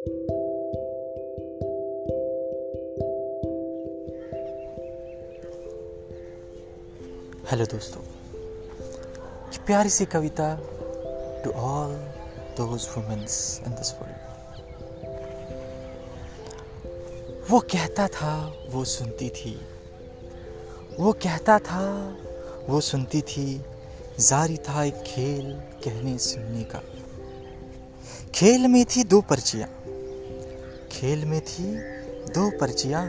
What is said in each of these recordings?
Hello दोस्तों प्यारी सी कविता to all those womens in this world वो कहता था, वो सुनती थी। वो कहता था, वो सुनती थी, जारी था एक खेल कहने सुनने का। खेल में थी दो पर्चियाँ। खेल में थी, दो पर्चियाँ।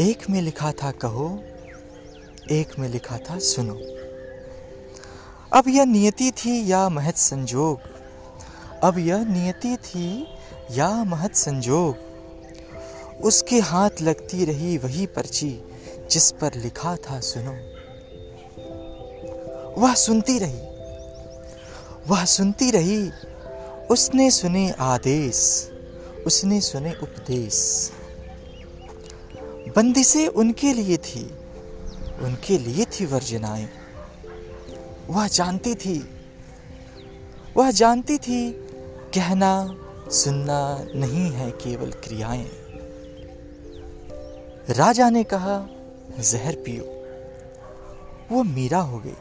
एक में लिखा था, कहो, एक में लिखा था, सुनो। अब यह नियति थी या महत संजोग? अब यह नियति थी या महत संजोग? उसके हाथ लगती रही वही पर्ची, जिस पर लिखा था, सुनो। वह सुनती रही, वह सुनती रही, उसने सुने आदेश। उसने सुने उपदेश। बंदिशें उनके लिए थी, उनके लिए थी वर्जनाएँ। वह जानती थी, वह जानती थी, कहना, सुनना नहीं है केवल क्रियाएँ। राजा ने कहा, जहर पियो। वो मीरा हो गई।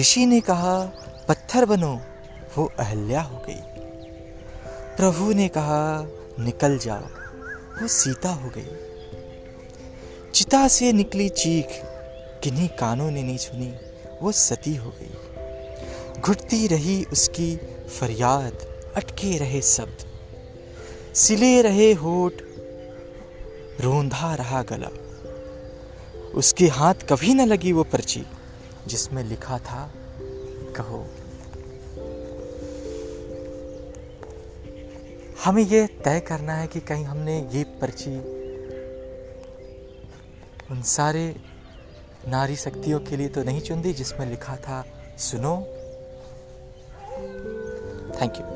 ऋषि ने कहा, पत्थर बनो, वो अहल्या हो गई। प्रभु ने कहा, निकल जाओ वो सीता हो गई। चिता से निकली चीख किन्हीं कानों ने नहीं सुनी, वो सती हो गई। घुटती रही उसकी फरियाद, अटके रहे शब्द। सिले रहे होठ, रोंधा रहा गला। उसके हाथ कभी न लगी वो पर्ची, जिसमें लिखा था, कहो। हमें ये तय करना है कि कहीं हमने ये पर्ची उन सारे नारी शक्तियों के लिए तो नहीं चुन दी, जिसमें लिखा था, सुनो। Thank you